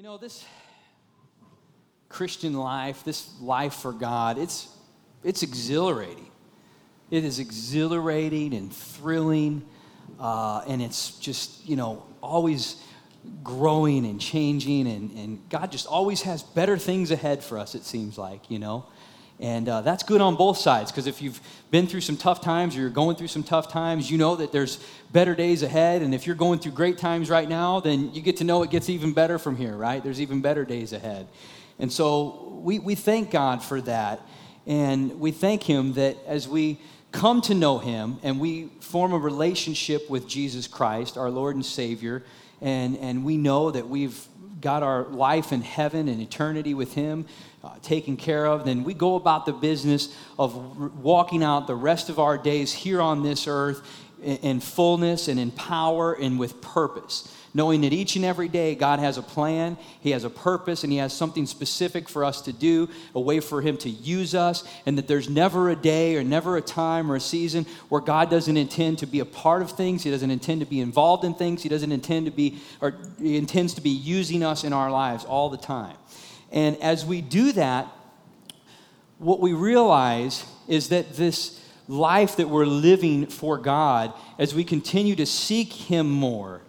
You know, this Christian life, this life for God, it's, it's exhilarating. It is exhilarating and thrilling, uh, and it's just, you know, always growing and changing, and, and God just always has better things ahead for us, it seems like, you know. And uh, that's good on both sides because if you've been through some tough times or you're going through some tough times, you know that there's better days ahead. And if you're going through great times right now, then you get to know it gets even better from here, right? There's even better days ahead. And so we, we thank God for that. And we thank Him that as we come to know Him and we form a relationship with Jesus Christ, our Lord and Savior, and, and we know that we've got our life in heaven and eternity with Him uh, taken care of, then we go about the business of r- walking out the rest of our days here on this earth in, in fullness and in power and with purpose. Knowing that each and every day God has a plan, He has a purpose, and He has something specific for us to do, a way for Him to use us, and that there's never a day or never a time or a season where God doesn't intend to be a part of things. He doesn't intend to be involved in things. He doesn't intend to be, or He intends to be using us in our lives all the time. And as we do that, what we realize is that this life that we're living for God, as we continue to seek Him more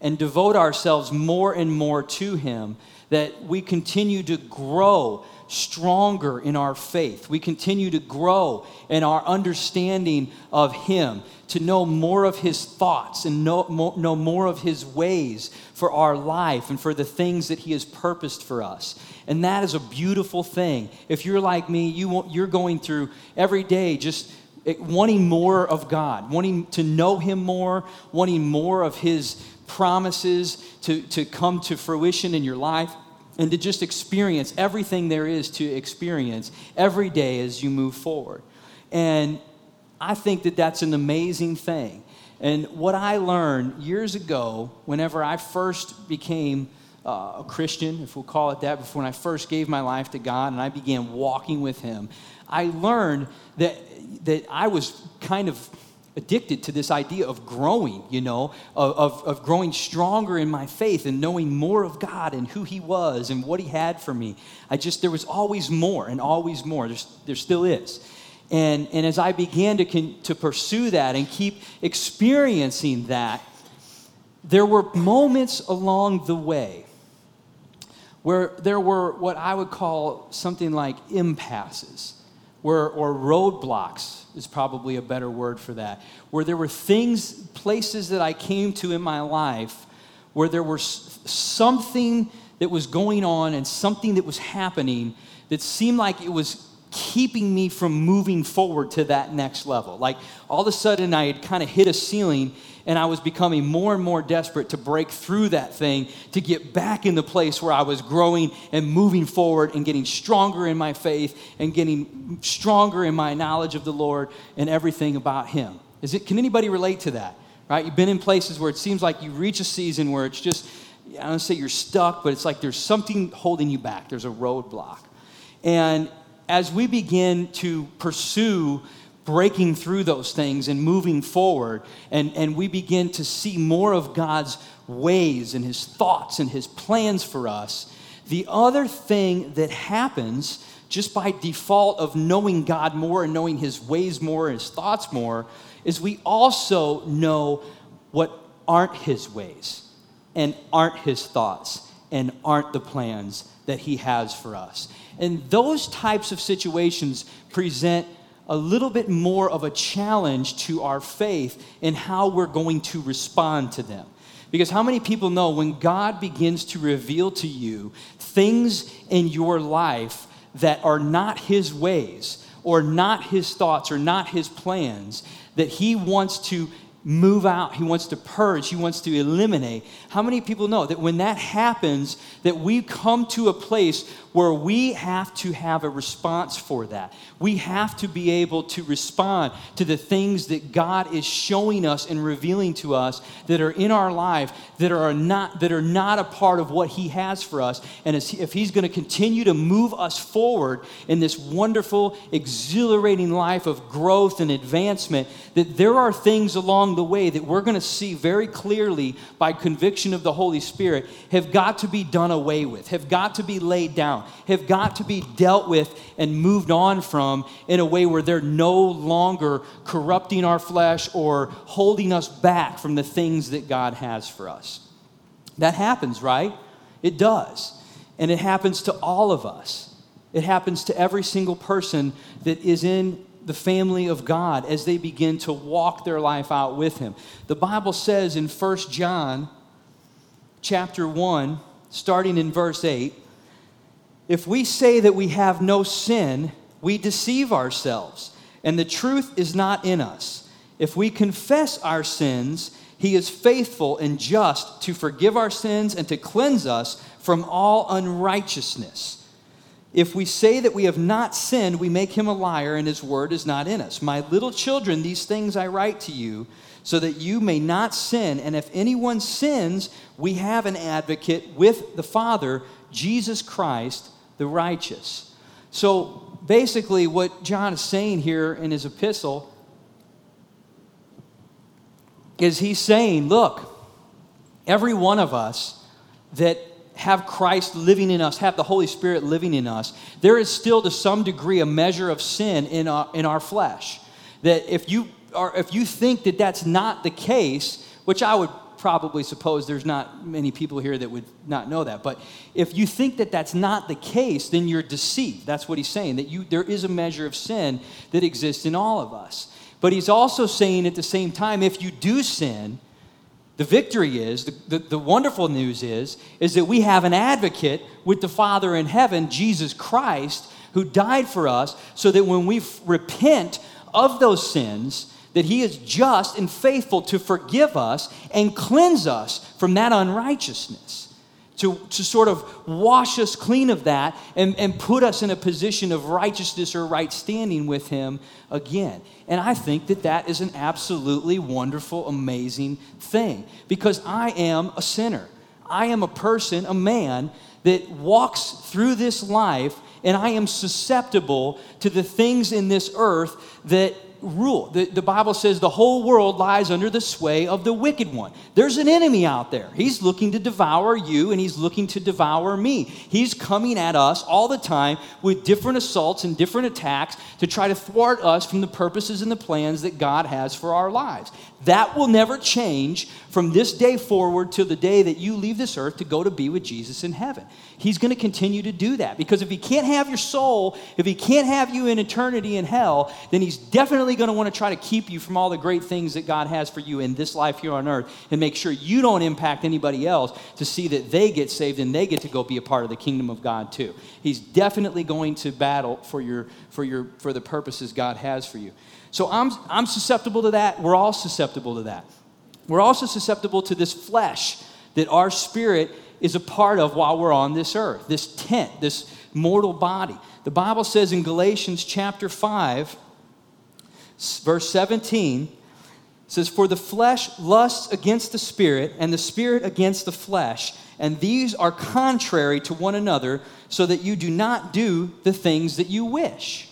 and devote ourselves more and more to Him, that we continue to grow stronger in our faith. We continue to grow in our understanding of Him, to know more of His thoughts and know, know more of His ways for our life and for the things that He has purposed for us. And that is a beautiful thing. If you're like me, you, you're going through every day just eh, wanting more of God, wanting to know Him more, wanting more of His promises to, to come to fruition in your life and to just experience everything there is to experience every day as you move forward. And I think that that's an amazing thing. And what I learned years ago, whenever I first became uh, a Christian, if we'll call it that, before when I first gave my life to God and I began walking with Him, I learned that, that I was kind of addicted to this idea of growing, you know, of, of, growing stronger in my faith and knowing more of God and who He was and what He had for me. I just, there was always more and always more. There's, there still is. And, and as I began to, con, to pursue that and keep experiencing that, there were moments along the way where there were what I would call something like impasses where, or roadblocks is probably a better word for that, where there were things, places that I came to in my life where there was something that was going on and something that was happening that seemed like it was keeping me from moving forward to that next level. Like all of a sudden, I had kind of hit a ceiling and I was becoming more and more desperate to break through that thing to get back in the place where I was growing and moving forward and getting stronger in my faith and getting stronger in my knowledge of the Lord and everything about Him. Is it, can anybody relate to that? Right? You've been in places where it seems like you reach a season where it's just, I don't say you're stuck, but it's like there's something holding you back. There's a roadblock. And as we begin to pursue breaking through those things and moving forward, and, and we begin to see more of God's ways and His thoughts and His plans for us, the other thing that happens just by default of knowing God more and knowing His ways more and His thoughts more is we also know what aren't His ways and aren't His thoughts and aren't the plans that He has for us. And those types of situations present a little bit more of a challenge to our faith in how we're going to respond to them. Because how many people know when God begins to reveal to you things in your life that are not His ways or not His thoughts or not His plans, that He wants to move out he wants to purge he wants to eliminate how many people know that when that happens that we come to a place where we have to have a response for that. We have to be able to respond to the things that god is showing us and revealing to us that are in our life that are not that are not a part of what he has for us. And if he's going to continue to move us forward in this wonderful exhilarating life of growth and advancement that there are things along the way that we're going to see very clearly by conviction of the Holy Spirit have got to be done away with, have got to be laid down, have got to be dealt with and moved on from in a way where they're no longer corrupting our flesh or holding us back from the things that God has for us. That happens, right? It does. And it happens to all of us. It happens to every single person that is in the family of God as they begin to walk their life out with him. The Bible says in 1 John chapter 1, starting in verse 8, if we say that we have no sin, we deceive ourselves, and the truth is not in us. If we confess our sins, he is faithful and just to forgive our sins and to cleanse us from all unrighteousness. If we say that we have not sinned, we make him a liar, and his word is not in us. My little children, these things I write to you, so that you may not sin. And if anyone sins, we have an advocate with the Father, Jesus Christ, the righteous. So basically, what John is saying here in his epistle is he's saying, look, every one of us that have Christ living in us, have the Holy Spirit living in us, there is still to some degree a measure of sin in our, in our flesh. That if you, are, if you think that that's not the case, which I would probably suppose there's not many people here that would not know that, but if you think that that's not the case, then you're deceived. That's what he's saying, that you, there is a measure of sin that exists in all of us. But he's also saying at the same time, if you do sin, the victory is, the, the, the, wonderful news is, is that we have an advocate with the Father in heaven, Jesus Christ, who died for us, so that when we repent of those sins, that he is just and faithful to forgive us and cleanse us from that unrighteousness to, to sort of wash us clean of that and, and put us in a position of righteousness or right standing with Him again. And I think that that is an absolutely wonderful, amazing thing because I am a sinner. I am a person, a man that walks through this life and I am susceptible to the things in this earth that rule. The, the Bible says the whole world lies under the sway of the wicked one. There's an enemy out there. He's looking to devour you and he's looking to devour me. He's coming at us all the time with different assaults and different attacks to try to thwart us from the purposes and the plans that God has for our lives. That will never change from this day forward to the day that you leave this earth to go to be with Jesus in heaven. He's going to continue to do that because if he can't have your soul, if he can't have you in eternity in hell, then he's definitely going to want to try to keep you from all the great things that God has for you in this life here on earth and make sure you don't impact anybody else to see that they get saved and they get to go be a part of the kingdom of God too. He's definitely going to battle for your for your for the purposes God has for you. So I'm, I'm susceptible to that. We're all susceptible to that. We're also susceptible to this flesh that our spirit is a part of while we're on this earth, this tent, this mortal body. The Bible says in Galatians chapter 5, verse 17, says, For the flesh lusts against the spirit, and the spirit against the flesh, and these are contrary to one another, so that you do not do the things that you wish.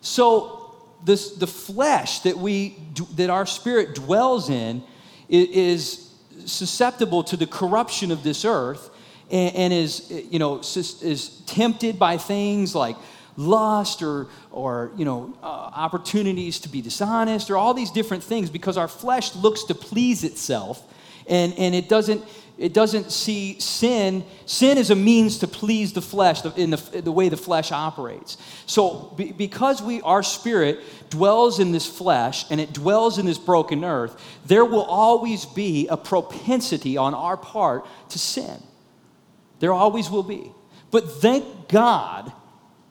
So this, the flesh that, we, that our spirit dwells in is susceptible to the corruption of this earth and, and is, you know, is tempted by things like lust or, or you know, uh, opportunities to be dishonest or all these different things because our flesh looks to please itself and, and it doesn't it doesn't see sin. Sin is a means to please the flesh in the, the way the flesh operates. So, be, because we, our spirit dwells in this flesh and it dwells in this broken earth, there will always be a propensity on our part to sin. There always will be. But thank God,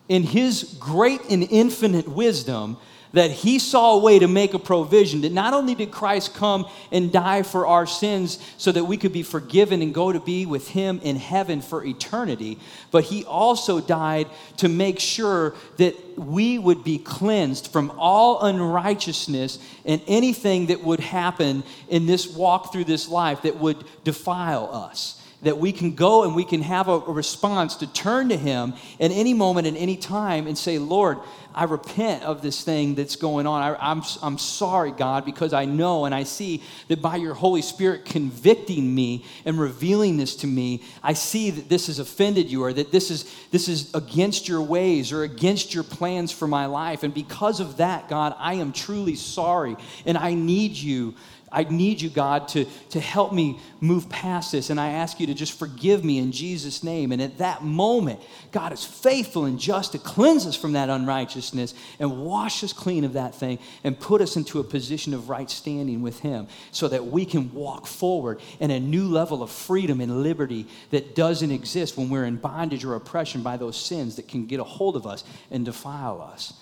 in His great and infinite wisdom, that he saw a way to make a provision that not only did Christ come and die for our sins so that we could be forgiven and go to be with him in heaven for eternity, but he also died to make sure that we would be cleansed from all unrighteousness and anything that would happen in this walk through this life that would defile us that we can go and we can have a, a response to turn to Him at any moment and any time and say, Lord, I repent of this thing that's going on. I, I'm, I'm sorry, God, because I know and I see that by your Holy Spirit convicting me and revealing this to me, I see that this has offended you or that this is, this is against your ways or against your plans for my life. And because of that, God, I am truly sorry and I need you I need you, God, to, to help me move past this. And I ask you to just forgive me in Jesus' name. And at that moment, God is faithful and just to cleanse us from that unrighteousness and wash us clean of that thing and put us into a position of right standing with Him so that we can walk forward in a new level of freedom and liberty that doesn't exist when we're in bondage or oppression by those sins that can get a hold of us and defile us.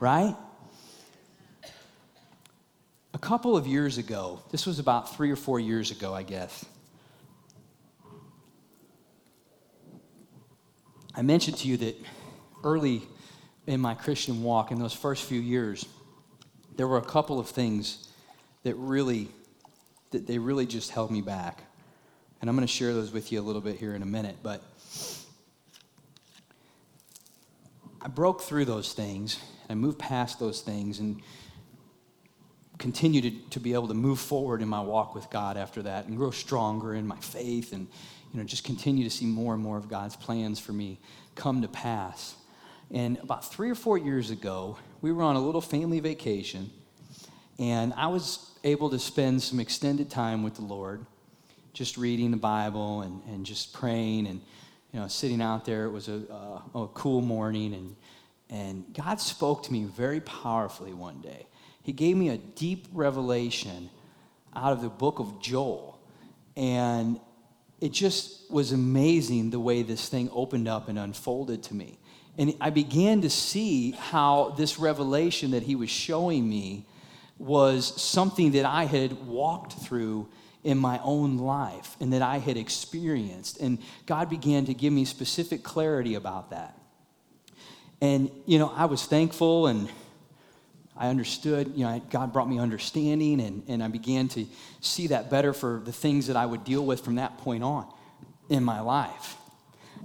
Right? Couple of years ago, this was about three or four years ago, I guess, I mentioned to you that early in my Christian walk, in those first few years, there were a couple of things that really, that they really just held me back. And I'm going to share those with you a little bit here in a minute. But I broke through those things. I moved past those things. And continue to, to be able to move forward in my walk with God after that and grow stronger in my faith and you know just continue to see more and more of God's plans for me come to pass. And about three or four years ago, we were on a little family vacation, and I was able to spend some extended time with the Lord, just reading the Bible and, and just praying and you know sitting out there. It was a, uh, a cool morning, and and God spoke to me very powerfully one day he gave me a deep revelation out of the book of Joel. And it just was amazing the way this thing opened up and unfolded to me. And I began to see how this revelation that he was showing me was something that I had walked through in my own life and that I had experienced. And God began to give me specific clarity about that. And, you know, I was thankful and I understood, you know, God brought me understanding, and, and I began to see that better for the things that I would deal with from that point on in my life.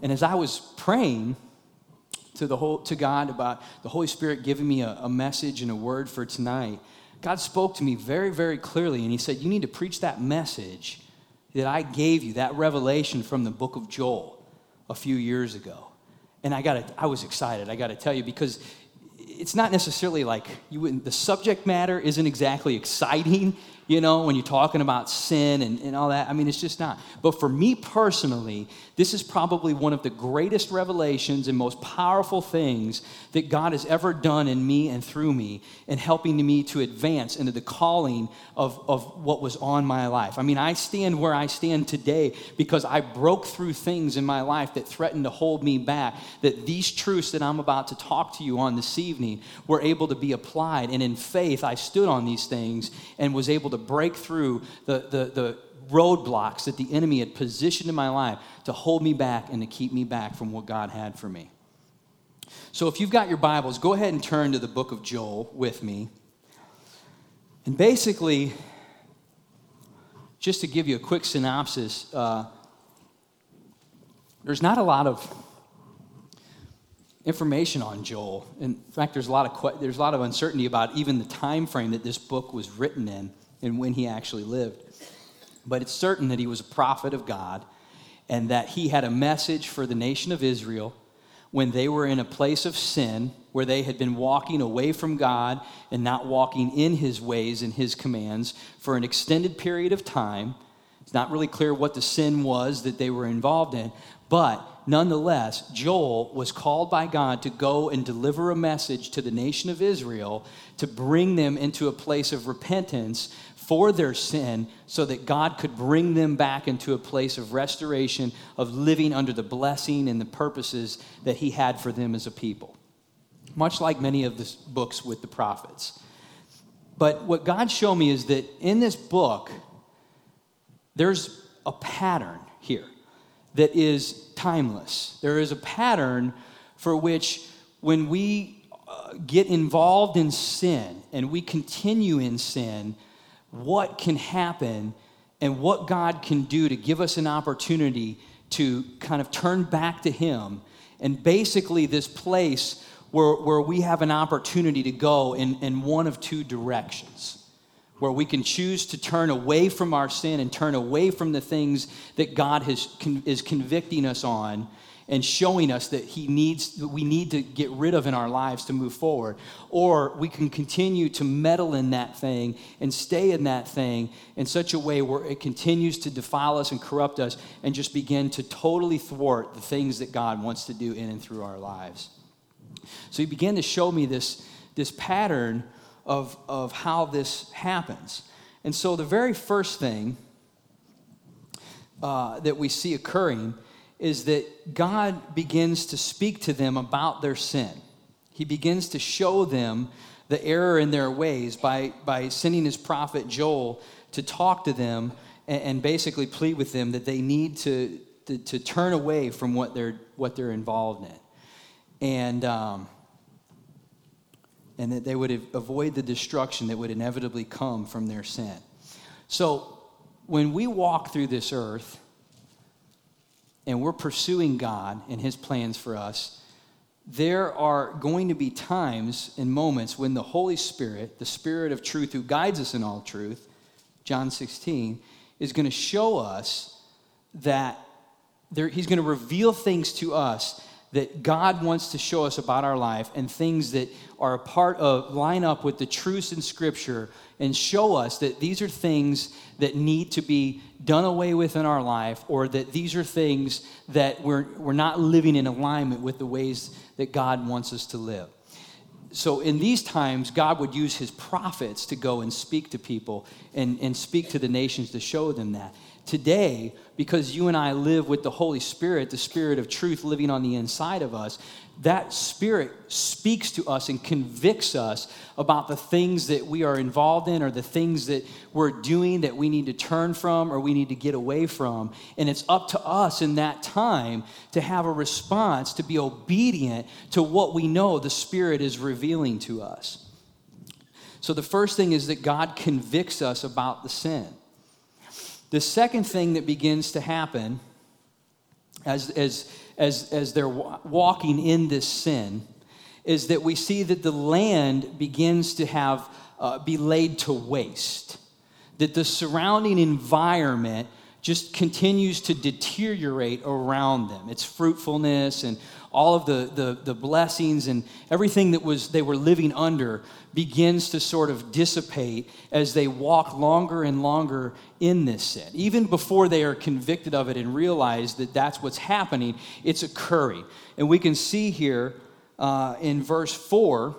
And as I was praying to, the whole, to God about the Holy Spirit giving me a, a message and a word for tonight, God spoke to me very, very clearly, and He said, You need to preach that message that I gave you, that revelation from the book of Joel a few years ago. And I got I was excited, I got to tell you, because it's not necessarily like you wouldn't, the subject matter isn't exactly exciting you know, when you're talking about sin and, and all that. I mean, it's just not. But for me personally, this is probably one of the greatest revelations and most powerful things that God has ever done in me and through me in helping me to advance into the calling of, of what was on my life. I mean, I stand where I stand today because I broke through things in my life that threatened to hold me back, that these truths that I'm about to talk to you on this evening were able to be applied. And in faith, I stood on these things and was able to to break through the, the, the roadblocks that the enemy had positioned in my life to hold me back and to keep me back from what God had for me. So, if you've got your Bibles, go ahead and turn to the book of Joel with me. And basically, just to give you a quick synopsis, uh, there's not a lot of information on Joel. In fact, there's a lot of there's a lot of uncertainty about even the time frame that this book was written in and when he actually lived. But it's certain that he was a prophet of God and that he had a message for the nation of Israel when they were in a place of sin where they had been walking away from God and not walking in his ways and his commands for an extended period of time. It's not really clear what the sin was that they were involved in, but nonetheless, Joel was called by God to go and deliver a message to the nation of Israel to bring them into a place of repentance for their sin so that God could bring them back into a place of restoration, of living under the blessing and the purposes that He had for them as a people. Much like many of the books with the prophets. But what God showed me is that in this book, there's a pattern here that is timeless. There is a pattern for which, when we uh, get involved in sin and we continue in sin, what can happen and what God can do to give us an opportunity to kind of turn back to Him. And basically, this place where, where we have an opportunity to go in, in one of two directions, where we can choose to turn away from our sin and turn away from the things that God has, is convicting us on and showing us that he needs that we need to get rid of in our lives to move forward. Or we can continue to meddle in that thing and stay in that thing in such a way where it continues to defile us and corrupt us and just begin to totally thwart the things that God wants to do in and through our lives. So he began to show me this this pattern of of how this happens. And so the very first thing uh, that we see occurring is that God begins to speak to them about their sin. He begins to show them the error in their ways by, by sending his prophet Joel to talk to them and, and basically plead with them that they need to, to, to, turn away from what they're, what they're involved in. And, um, and that they would avoid the destruction that would inevitably come from their sin. So when we walk through this earth, and we're pursuing God and His plans for us, there are going to be times and moments when the Holy Spirit, the Spirit of truth who guides us in all truth, John 16, is going to show us that there, He's going to reveal things to us that God wants to show us about our life and things that are a part of, line up with the truths in Scripture and show us that these are things that need to be done away with in our life or that these are things that we're, we're not living in alignment with the ways that God wants us to live. So, in these times, God would use his prophets to go and speak to people and, and speak to the nations to show them that. Today, because you and I live with the Holy Spirit, the Spirit of truth living on the inside of us, that Spirit speaks to us and convicts us about the things that we are involved in or the things that we're doing that we need to turn from or we need to get away from. And it's up to us in that time to have a response, to be obedient to what we know the Spirit is revealing to us. So the first thing is that God convicts us about the sin. The second thing that begins to happen as, as, as, as they're walking in this sin is that we see that the land begins to have uh, be laid to waste that the surrounding environment just continues to deteriorate around them. Its fruitfulness and all of the, the, the blessings and everything that was they were living under begins to sort of dissipate as they walk longer and longer in this sin. Even before they are convicted of it and realize that that's what's happening, it's occurring. And we can see here uh, in verse 4,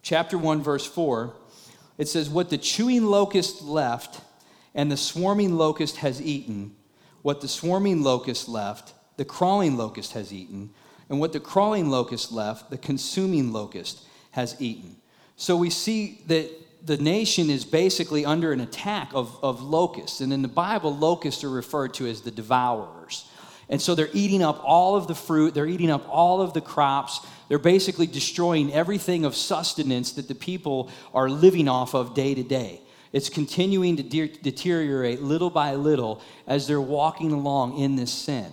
chapter 1, verse 4, it says, What the chewing locust left and the swarming locust has eaten, what the swarming locust left, the crawling locust has eaten, and what the crawling locust left, the consuming locust has eaten. So we see that the nation is basically under an attack of, of locusts. And in the Bible, locusts are referred to as the devourers. And so they're eating up all of the fruit, they're eating up all of the crops. They're basically destroying everything of sustenance that the people are living off of day to day. It's continuing to de- deteriorate little by little as they're walking along in this sin.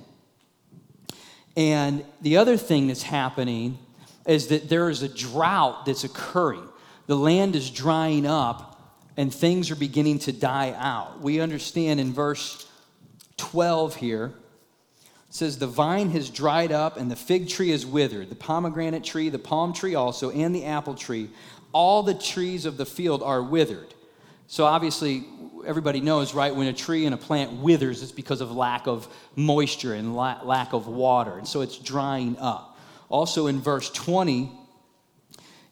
And the other thing that's happening is that there is a drought that's occurring. The land is drying up and things are beginning to die out. We understand in verse 12 here, it says, The vine has dried up and the fig tree is withered, the pomegranate tree, the palm tree also, and the apple tree. All the trees of the field are withered. So obviously, everybody knows, right, when a tree and a plant withers, it's because of lack of moisture and la- lack of water. And so it's drying up. Also in verse 20,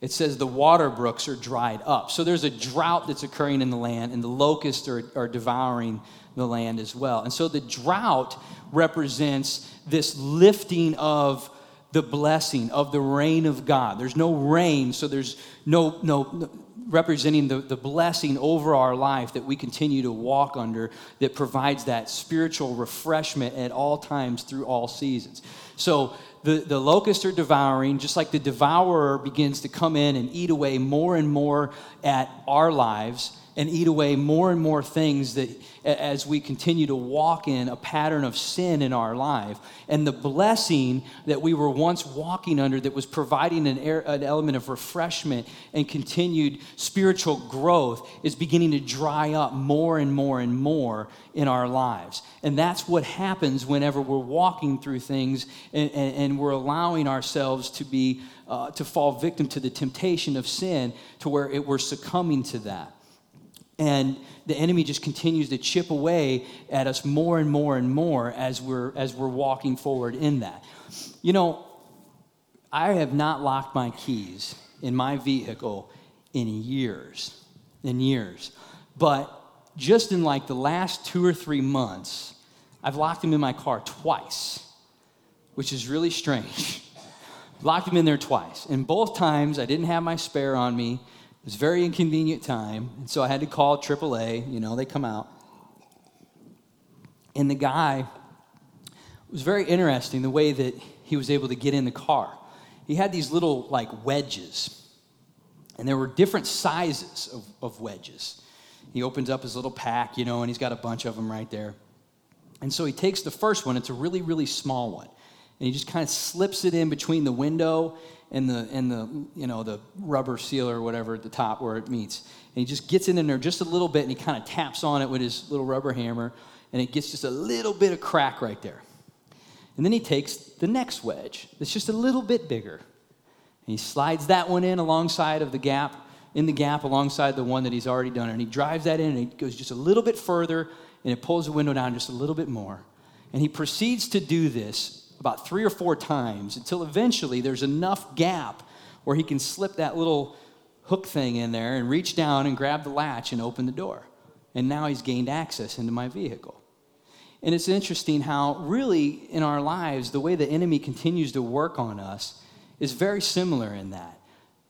it says the water brooks are dried up. So there's a drought that's occurring in the land, and the locusts are, are devouring the land as well. And so the drought represents this lifting of the blessing of the rain of God. There's no rain, so there's no, no, representing the, the blessing over our life that we continue to walk under that provides that spiritual refreshment at all times through all seasons. So the, the locusts are devouring, just like the devourer begins to come in and eat away more and more at our lives and eat away more and more things that as we continue to walk in a pattern of sin in our life. And the blessing that we were once walking under that was providing an, air, an element of refreshment and continued spiritual growth is beginning to dry up more and more and more in our lives. And that's what happens whenever we're walking through things and, and, and we're allowing ourselves to be uh, to fall victim to the temptation of sin to where it, we're succumbing to that and the enemy just continues to chip away at us more and more and more as we're as we're walking forward in that. You know i have not locked my keys in my vehicle in years in years. But just in like the last two or three months i've locked them in my car twice which is really strange. Locked them in there twice. And both times i didn't have my spare on me it was a very inconvenient time, and so I had to call AAA. You know, they come out. And the guy was very interesting the way that he was able to get in the car. He had these little, like, wedges, and there were different sizes of, of wedges. He opens up his little pack, you know, and he's got a bunch of them right there. And so he takes the first one, it's a really, really small one, and he just kind of slips it in between the window and the and the you know the rubber seal or whatever at the top where it meets. And he just gets in there just a little bit and he kind of taps on it with his little rubber hammer and it gets just a little bit of crack right there. And then he takes the next wedge that's just a little bit bigger. And he slides that one in alongside of the gap, in the gap alongside the one that he's already done. And he drives that in and it goes just a little bit further and it pulls the window down just a little bit more. And he proceeds to do this about three or four times until eventually there's enough gap where he can slip that little hook thing in there and reach down and grab the latch and open the door. And now he's gained access into my vehicle. And it's interesting how, really, in our lives, the way the enemy continues to work on us is very similar in that.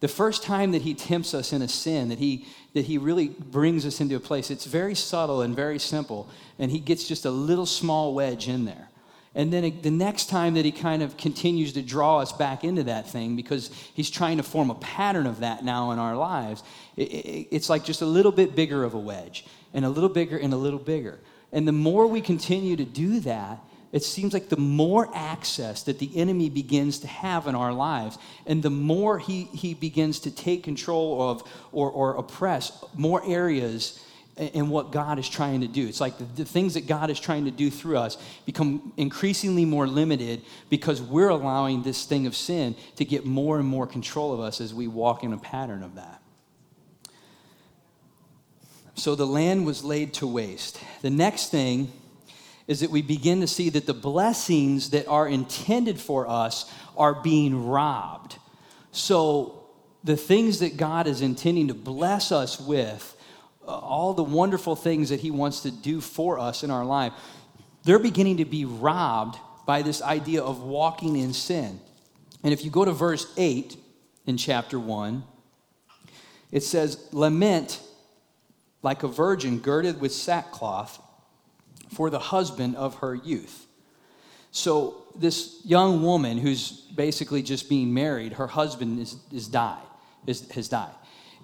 The first time that he tempts us in a sin, that he, that he really brings us into a place, it's very subtle and very simple, and he gets just a little small wedge in there. And then the next time that he kind of continues to draw us back into that thing because he's trying to form a pattern of that now in our lives, it's like just a little bit bigger of a wedge and a little bigger and a little bigger. And the more we continue to do that, it seems like the more access that the enemy begins to have in our lives, and the more he, he begins to take control of or, or oppress more areas and what God is trying to do. It's like the, the, things that God is trying to do through us become increasingly more limited because we're allowing this thing of sin to get more and more control of us as we walk in a pattern of that. So the land was laid to waste. The next thing is that we begin to see that the blessings that are intended for us are being robbed. So the things that God is intending to bless us with Uh, all the wonderful things that He wants to do for us in our life, they're beginning to be robbed by this idea of walking in sin. And if you go to verse 8 in chapter 1, it says, Lament like a virgin girded with sackcloth for the husband of her youth. So, this young woman who's basically just being married, her husband is, is died, is, has died.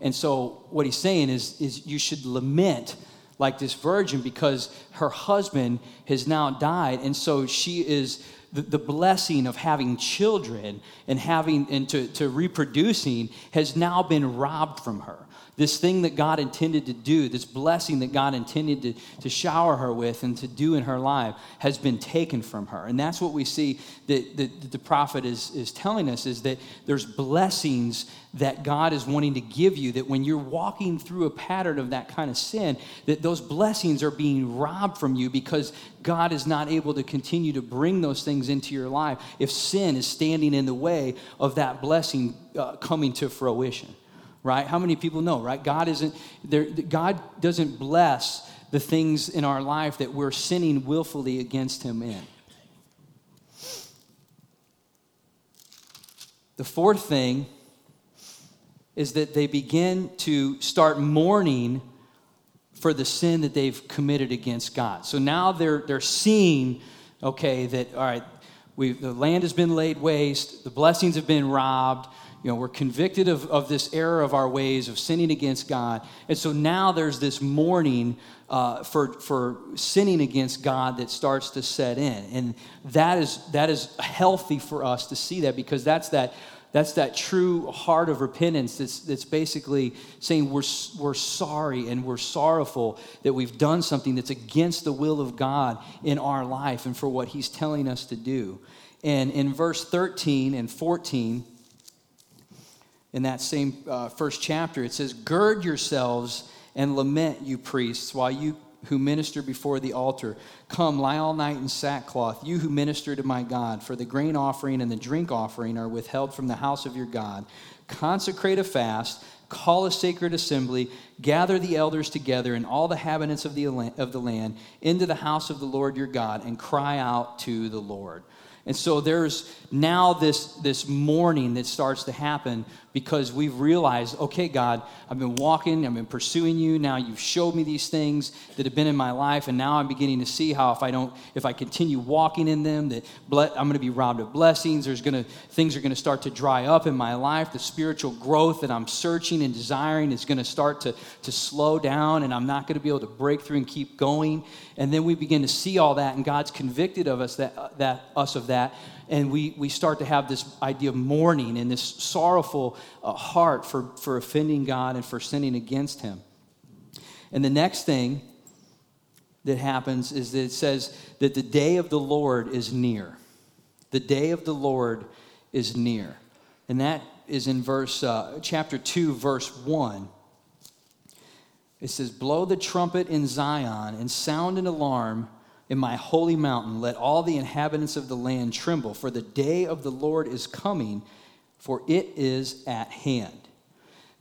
And so what he's saying is, is you should lament like this virgin because her husband has now died. And so she is the, the blessing of having children and having and to, to reproducing has now been robbed from her this thing that God intended to do, this blessing that God intended to, to shower her with and to do in her life, has been taken from her. And that's what we see that, that, that the prophet is, is telling us is that there's blessings that God is wanting to give you, that when you're walking through a pattern of that kind of sin, that those blessings are being robbed from you because God is not able to continue to bring those things into your life if sin is standing in the way of that blessing uh, coming to fruition right? How many people know, right? God isn't there God doesn't bless the things in our life that we're sinning willfully against him in. The fourth thing is that they begin to start mourning for the sin that they've committed against God. So now they're they're seeing okay that all right, the land has been laid waste, the blessings have been robbed, you know, we're convicted of, of this error of our ways, of sinning against God. And so now there's this mourning uh, for, for sinning against God that starts to set in. And that is, that is healthy for us to see that because that's that, that's that true heart of repentance that's, that's basically saying we're, we're sorry and we're sorrowful that we've done something that's against the will of God in our life and for what He's telling us to do. And in verse 13 and 14, in that same uh, first chapter, it says, Gird yourselves and lament, you priests, while you who minister before the altar. Come, lie all night in sackcloth, you who minister to my God, for the grain offering and the drink offering are withheld from the house of your God. Consecrate a fast, call a sacred assembly, gather the elders together and all the inhabitants of the, of the land into the house of the Lord your God, and cry out to the Lord. And so there's now this, this mourning that starts to happen because we've realized, okay, God, I've been walking, I've been pursuing you. Now you've showed me these things that have been in my life, and now I'm beginning to see how if I don't, if I continue walking in them, that ble- I'm going to be robbed of blessings. There's going to things are going to start to dry up in my life. The spiritual growth that I'm searching and desiring is going to start to to slow down, and I'm not going to be able to break through and keep going. And then we begin to see all that, and God's convicted of us that that us of that and we, we start to have this idea of mourning and this sorrowful uh, heart for, for offending God and for sinning against Him. And the next thing that happens is that it says that the day of the Lord is near. The day of the Lord is near. And that is in verse uh, chapter 2 verse 1 it says blow the trumpet in zion and sound an alarm in my holy mountain, let all the inhabitants of the land tremble, for the day of the Lord is coming, for it is at hand.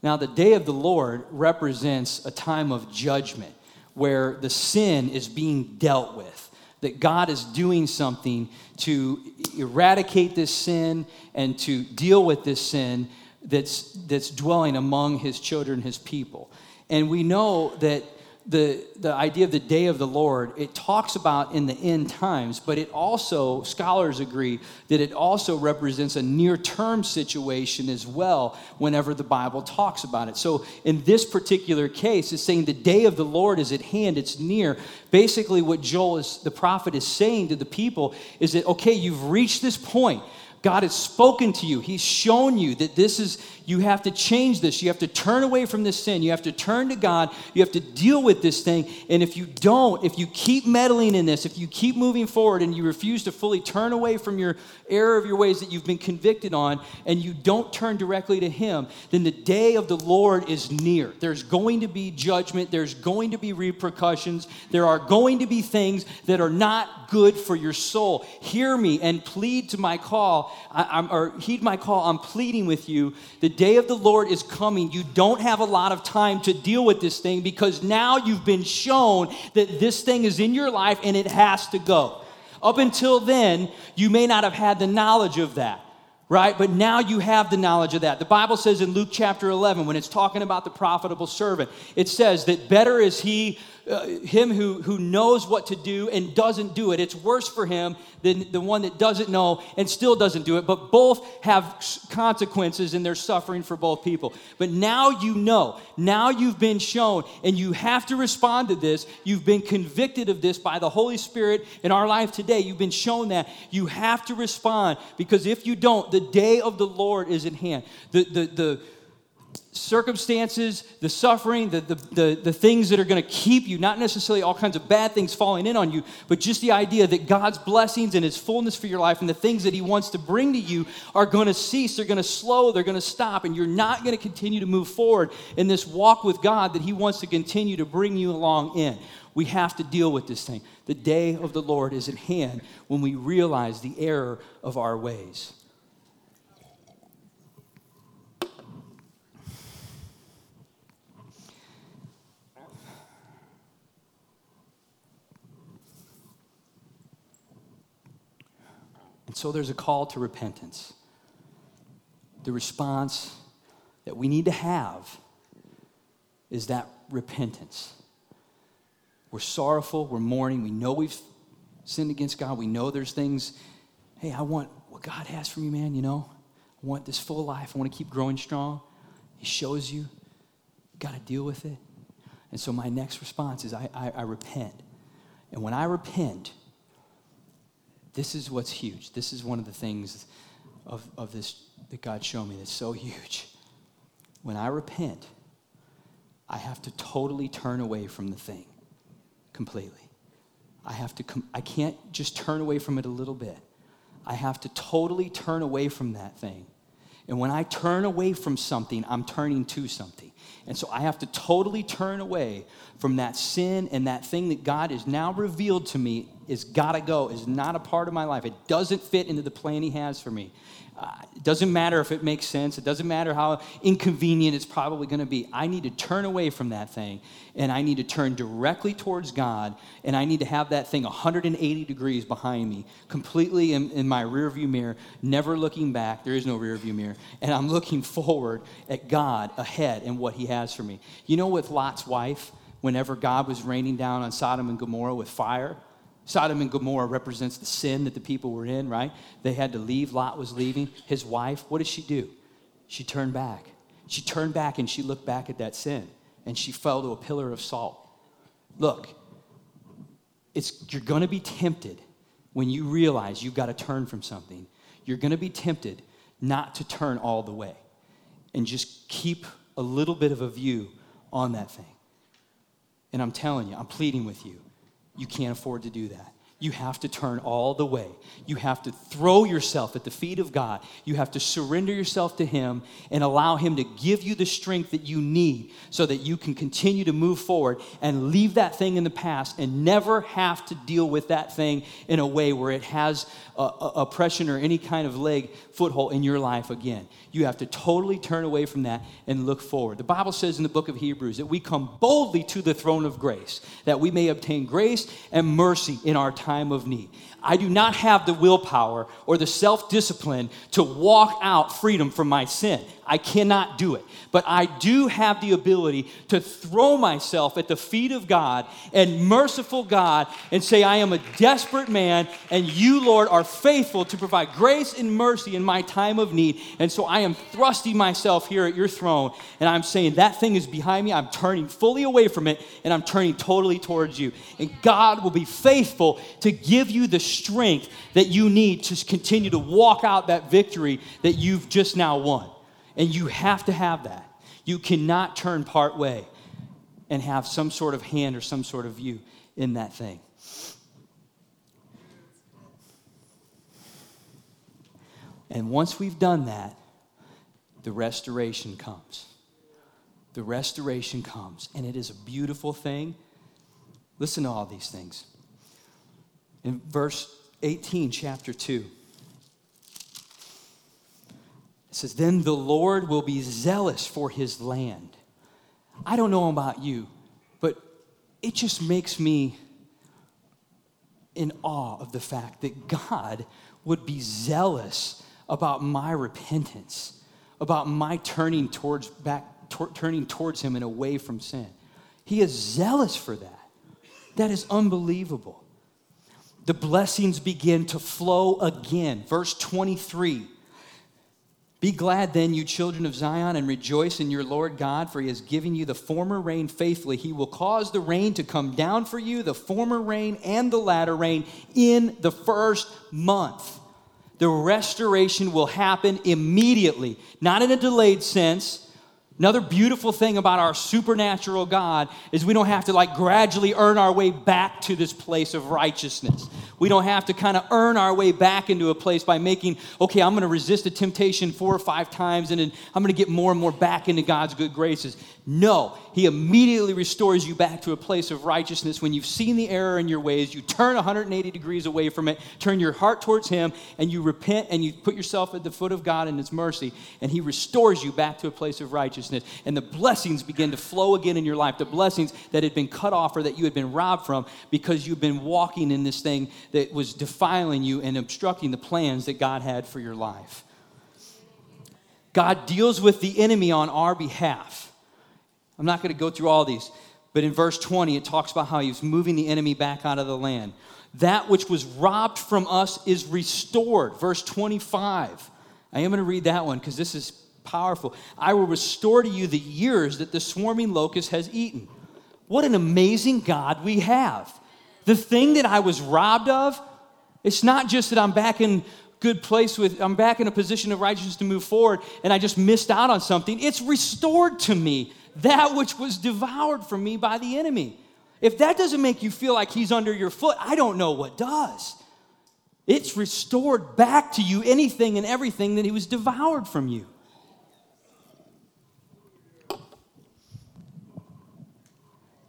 Now, the day of the Lord represents a time of judgment where the sin is being dealt with, that God is doing something to eradicate this sin and to deal with this sin that's, that's dwelling among his children, his people. And we know that the, the idea of the day of the Lord, it talks about in the end times, but it also, scholars agree, that it also represents a near term situation as well whenever the Bible talks about it. So in this particular case, it's saying the day of the Lord is at hand, it's near. Basically, what Joel is, the prophet is saying to the people is that, okay, you've reached this point. God has spoken to you. He's shown you that this is, you have to change this. You have to turn away from this sin. You have to turn to God. You have to deal with this thing. And if you don't, if you keep meddling in this, if you keep moving forward and you refuse to fully turn away from your error of your ways that you've been convicted on, and you don't turn directly to Him, then the day of the Lord is near. There's going to be judgment. There's going to be repercussions. There are going to be things that are not good for your soul. Hear me and plead to my call I, or heed my call, I'm pleading with you. The day of the Lord is coming. You don't have a lot of time to deal with this thing because now you've been shown that this thing is in your life and it has to go. Up until then, you may not have had the knowledge of that right? But now you have the knowledge of that. The Bible says in Luke chapter 11, when it's talking about the profitable servant, it says that better is he uh, him who, who knows what to do and doesn't do it. It's worse for him than the one that doesn't know and still doesn't do it. But both have consequences and there's suffering for both people. But now you know. Now you've been shown and you have to respond to this. You've been convicted of this by the Holy Spirit in our life today. You've been shown that. You have to respond because if you don't, the day of the Lord is at hand. The, the, the, circumstances, the suffering, the, the, the, the things that are going to keep you, not necessarily all kinds of bad things falling in on you, but just the idea that God's blessings and His fullness for your life and the things that He wants to bring to you are going to cease. They're going to slow. They're going to stop. And you're not going to continue to move forward in this walk with God that He wants to continue to bring you along in. We have to deal with this thing. The day of the Lord is at hand when we realize the error of our ways. So there's a call to repentance. The response that we need to have is that repentance. We're sorrowful, we're mourning, we know we've sinned against God, we know there's things, hey, I want what God has for me, man, you know? I want this full life. I want to keep growing strong. He shows you, you got to deal with it. And so my next response is I, I, I repent. And when I repent, this is what's huge. This is one of the things of, of this that God showed me that's so huge. When I repent, I have to totally turn away from the thing completely. I have to com- I can't just turn away from it a little bit. I have to totally turn away from that thing. And when I turn away from something, I'm turning to something. And so I have to totally turn away from that sin and that thing that God has now revealed to me is got to go, is not a part of my life. It doesn't fit into the plan He has for me. Uh, it doesn't matter if it makes sense. It doesn't matter how inconvenient it's probably to be. I need to turn away from that thing and I need to turn directly towards God and I need to have that thing 180 degrees behind me, completely in, in my rearview mirror, never looking back. There is no rearview mirror. And I'm looking forward at God ahead and what He has for me. You know, with Lot's wife, whenever God was raining down on Sodom and Gomorrah with fire, Sodom and Gomorrah represents the sin that the people were in, right? They had to leave. Lot was leaving. His wife, what did she do? She turned back. She turned back and she looked back at that sin and she fell to a pillar of salt. Look, it's, you're going to be tempted when you realize you've got to turn from something. You're going to be tempted not to turn all the way and just keep a little bit of a view on that thing. And I'm telling you, I'm pleading with you you can't afford to do that. You have to turn all the way. You have to throw yourself at the feet of God. You have to surrender yourself to Him and allow Him to give you the strength that you need so that you can continue to move forward and leave that thing in the past and never have to deal with that thing in a way where it has oppression or any kind of leg foothold in your life again. You have to totally turn away from that and look forward. The Bible says in the book of Hebrews that we come boldly to the throne of grace, that we may obtain grace and mercy in our time of need. I do not have the willpower or the self discipline to walk out freedom from my sin. I cannot do it. But I do have the ability to throw myself at the feet of God and merciful God and say, I am a desperate man, and you, Lord, are faithful to provide grace and mercy in my time of need. And so I am thrusting myself here at your throne, and I'm saying, That thing is behind me. I'm turning fully away from it, and I'm turning totally towards you. And God will be faithful to give you the strength that you need to continue to walk out that victory that you've just now won. And you have to have that. You cannot turn part way and have some sort of hand or some sort of view in that thing. And once we've done that, the restoration comes. The restoration comes. And it is a beautiful thing. Listen to all these things. In verse 18, chapter 2. It says, Then the Lord will be zealous for his land. I don't know about you, but it just makes me in awe of the fact that God would be zealous about my repentance, about my turning towards back, turning towards him and away from sin. He is zealous for that. That is unbelievable. The blessings begin to flow again. Verse 23 be glad then, you children of Zion, and rejoice in your Lord God, for he has given you the former rain faithfully. He will cause the rain to come down for you, the former rain and the latter rain, in the first month. The restoration will happen immediately, not in a delayed sense. Another beautiful thing about our supernatural God is we don't have to like gradually earn our way back to this place of righteousness. We don't have to kind of earn our way back into a place by making, okay, I'm going to resist a temptation four or five times and then I'm going to get more and more back into God's good graces. No, He immediately restores you back to a place of righteousness. When you've seen the error in your ways, you turn 180 degrees away from it, turn your heart towards Him, and you repent and you put yourself at the foot of God in His mercy, and He restores you back to a place of righteousness. And the blessings begin to flow again in your life, the blessings that had been cut off or that you had been robbed from because you've been walking in this thing that was defiling you and obstructing the plans that God had for your life. God deals with the enemy on our behalf. I'm not going to go through all these, but in verse 20, it talks about how he's moving the enemy back out of the land. That which was robbed from us is restored. Verse 25. I am going to read that one because this is powerful. I will restore to you the years that the swarming locust has eaten. What an amazing God we have. The thing that I was robbed of, it's not just that I'm back in good place with I'm back in a position of righteousness to move forward and I just missed out on something. It's restored to me that which was devoured from me by the enemy. If that doesn't make you feel like he's under your foot, I don't know what does. It's restored back to you anything and everything that he was devoured from you.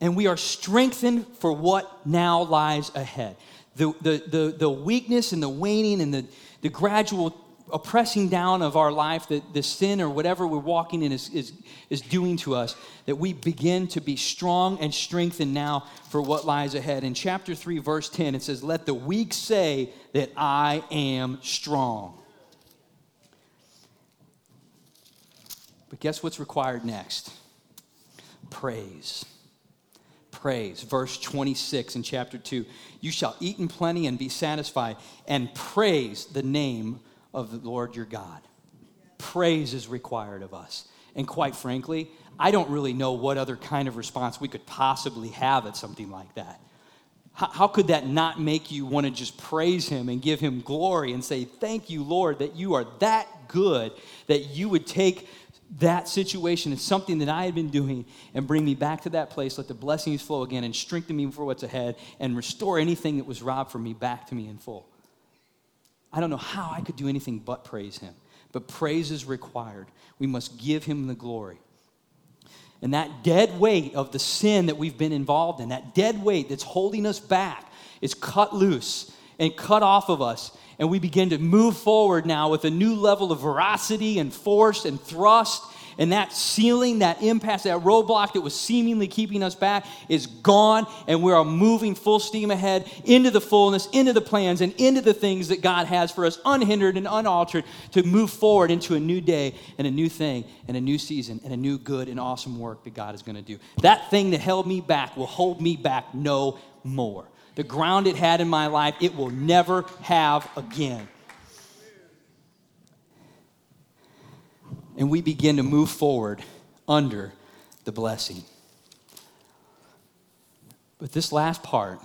And we are strengthened for what now lies ahead. The, the, the, the weakness and the waning and the, the gradual oppressing down of our life, that the sin or whatever we're walking in is, is, is doing to us, that we begin to be strong and strengthened now for what lies ahead. In chapter 3, verse 10, it says, Let the weak say that I am strong. But guess what's required next? Praise. Praise. Verse 26 in chapter 2 You shall eat in plenty and be satisfied, and praise the name of the Lord your God. Praise is required of us. And quite frankly, I don't really know what other kind of response we could possibly have at something like that. How, could that not make you want to just praise Him and give Him glory and say, Thank you, Lord, that you are that good that you would take that situation and something that I had been doing and bring me back to that place. Let the blessings flow again and strengthen me for what's ahead and restore anything that was robbed from me back to me in full. I don't know how I could do anything but praise him. But praise is required. We must give him the glory. And that dead weight of the sin that we've been involved in, that dead weight that's holding us back, is cut loose and cut off of us. And we begin to move forward now with a new level of veracity and force and thrust and that ceiling, that impasse, that roadblock that was seemingly keeping us back is gone, and we are moving full steam ahead into the fullness, into the plans, and into the things that God has for us, unhindered and unaltered, to move forward into a new day and a new thing and a new season and a new good and awesome work that God is going to do. That thing that held me back will hold me back no more. The ground it had in my life, it will never have again. And we begin to move forward under the blessing. But this last part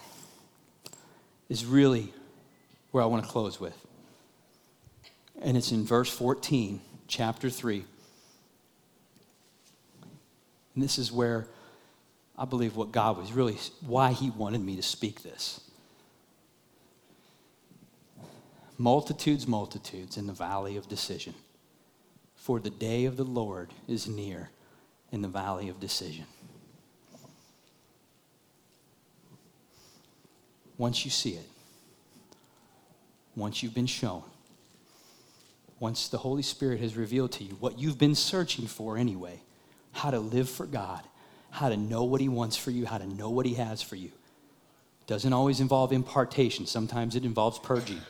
is really where I want to close with. And it's in verse 14, chapter 3. And this is where I believe what God was really, why He wanted me to speak this. Multitudes, multitudes in the valley of decision for the day of the Lord is near in the valley of decision. Once you see it, once you've been shown, once the Holy Spirit has revealed to you what you've been searching for anyway how to live for God, how to know what He wants for you, how to know what He has for you. Doesn't always involve impartation, sometimes it involves purging.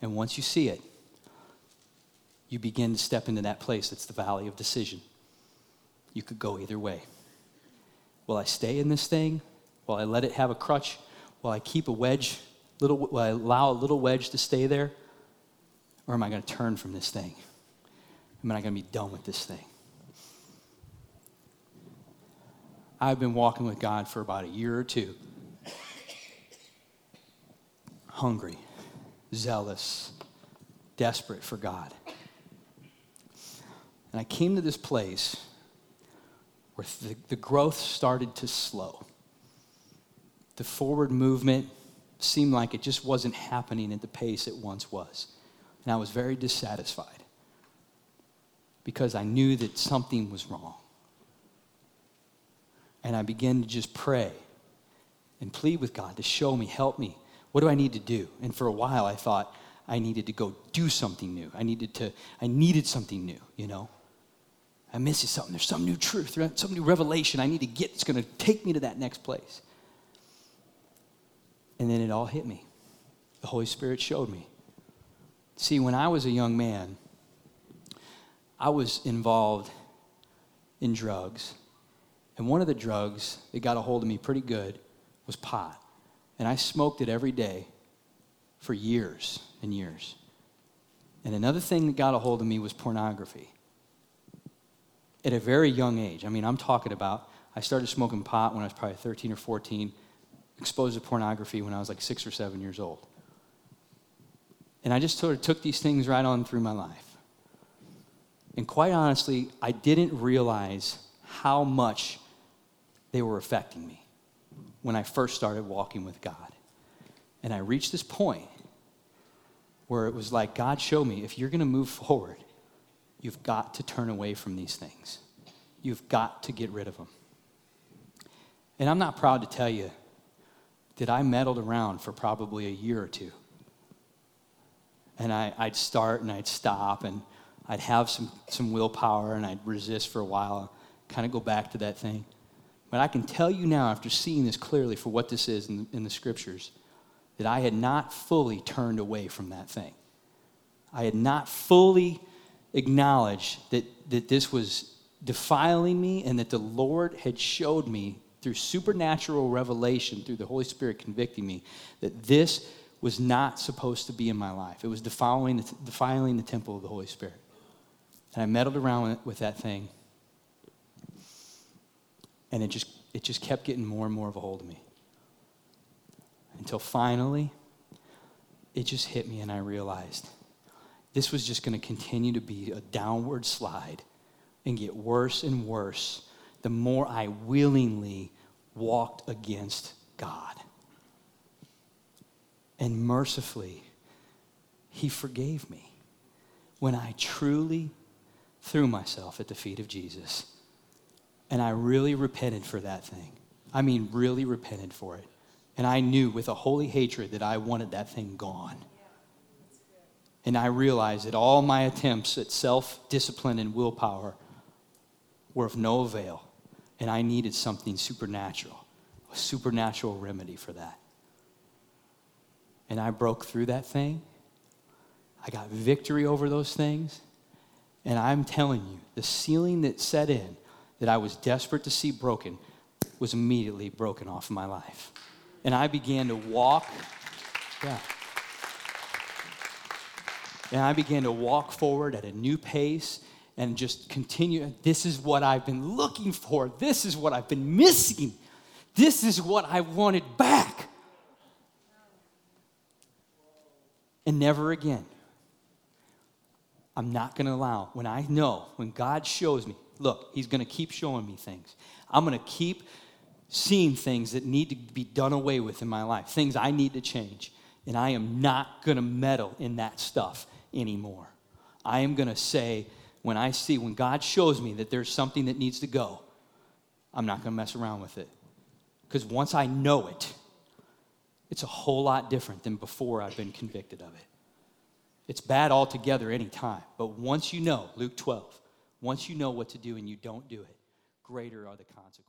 And once you see it, you begin to step into that place that's the valley of decision. You could go either way. Will I stay in this thing? Will I let it have a crutch? Will I keep a wedge? Little, will I allow a little wedge to stay there? Or am I going to turn from this thing? Am I going to be done with this thing? I've been walking with God for about a year or two. Hungry, zealous, desperate for God. And I came to this place where the, the growth started to slow. The forward movement seemed like it just wasn't happening at the pace it once was. And I was very dissatisfied because I knew that something was wrong. And I began to just pray and plead with God to show me, help me. What do I need to do? And for a while I thought I needed to go do something new. I needed to I needed something new, you know. I'm missing something. There's some new truth, some new revelation I need to get that's going to take me to that next place. And then it all hit me. The Holy Spirit showed me. See, when I was a young man, I was involved in drugs. And one of the drugs that got a hold of me pretty good was pot. And I smoked it every day for years and years. And another thing that got a hold of me was pornography. At a very young age, I mean, I'm talking about, I started smoking pot when I was probably 13 or 14, exposed to pornography when I was like six or seven years old. And I just sort of took these things right on through my life. And quite honestly, I didn't realize how much they were affecting me when I first started walking with God. And I reached this point where it was like God showed me if you're going to move forward, you've got to turn away from these things. You've got to get rid of them. And I'm not proud to tell you that I meddled around for probably a year or two. And I, would start and I'd stop and I'd have some, some willpower and I'd resist for a while, kind of go back to that thing. But I can tell you now, after seeing this clearly for what this is in, in the scriptures, that I had not fully turned away from that thing. I had not fully acknowledged that, that this was defiling me and that the Lord had showed me through supernatural revelation, through the Holy Spirit convicting me, that this was not supposed to be in my life. It was defiling the, defiling the temple of the Holy Spirit. And I meddled around with, with that thing. And it just, it just kept getting more and more of a hold of me until finally it just hit me and I realized this was just going to continue to be a downward slide and get worse and worse the more I willingly walked against God. And mercifully, He forgave me when I truly threw myself at the feet of Jesus. And I really repented for that thing. I mean, really repented for it. And I knew with a holy hatred that I wanted that thing gone. And I realized that all my attempts at self discipline and willpower were of no avail. And I needed something supernatural, a supernatural remedy for that. And I broke through that thing. I got victory over those things. And I'm telling you, the ceiling that set in that I was desperate to see broken was immediately broken off of my life and I began to walk. Yeah. And I began to walk forward at a new pace and just continue. This is what I've been looking for. This is what I've been missing. This is what I wanted back. And never again. I'm not going to allow, when I know, when God shows me, look, He's going to keep showing me things. I'm going to keep seeing things that need to be done away with in my life, things I need to change. And I am not going to meddle in that stuff anymore. I am going to say, when I see, when God shows me that there's something that needs to go, I'm not going to mess around with it. Because once I know it, it's a whole lot different than before I've been convicted of it. It's bad altogether anytime. But once you know, Luke 12, once you know what to do and you don't do it, greater are the consequences.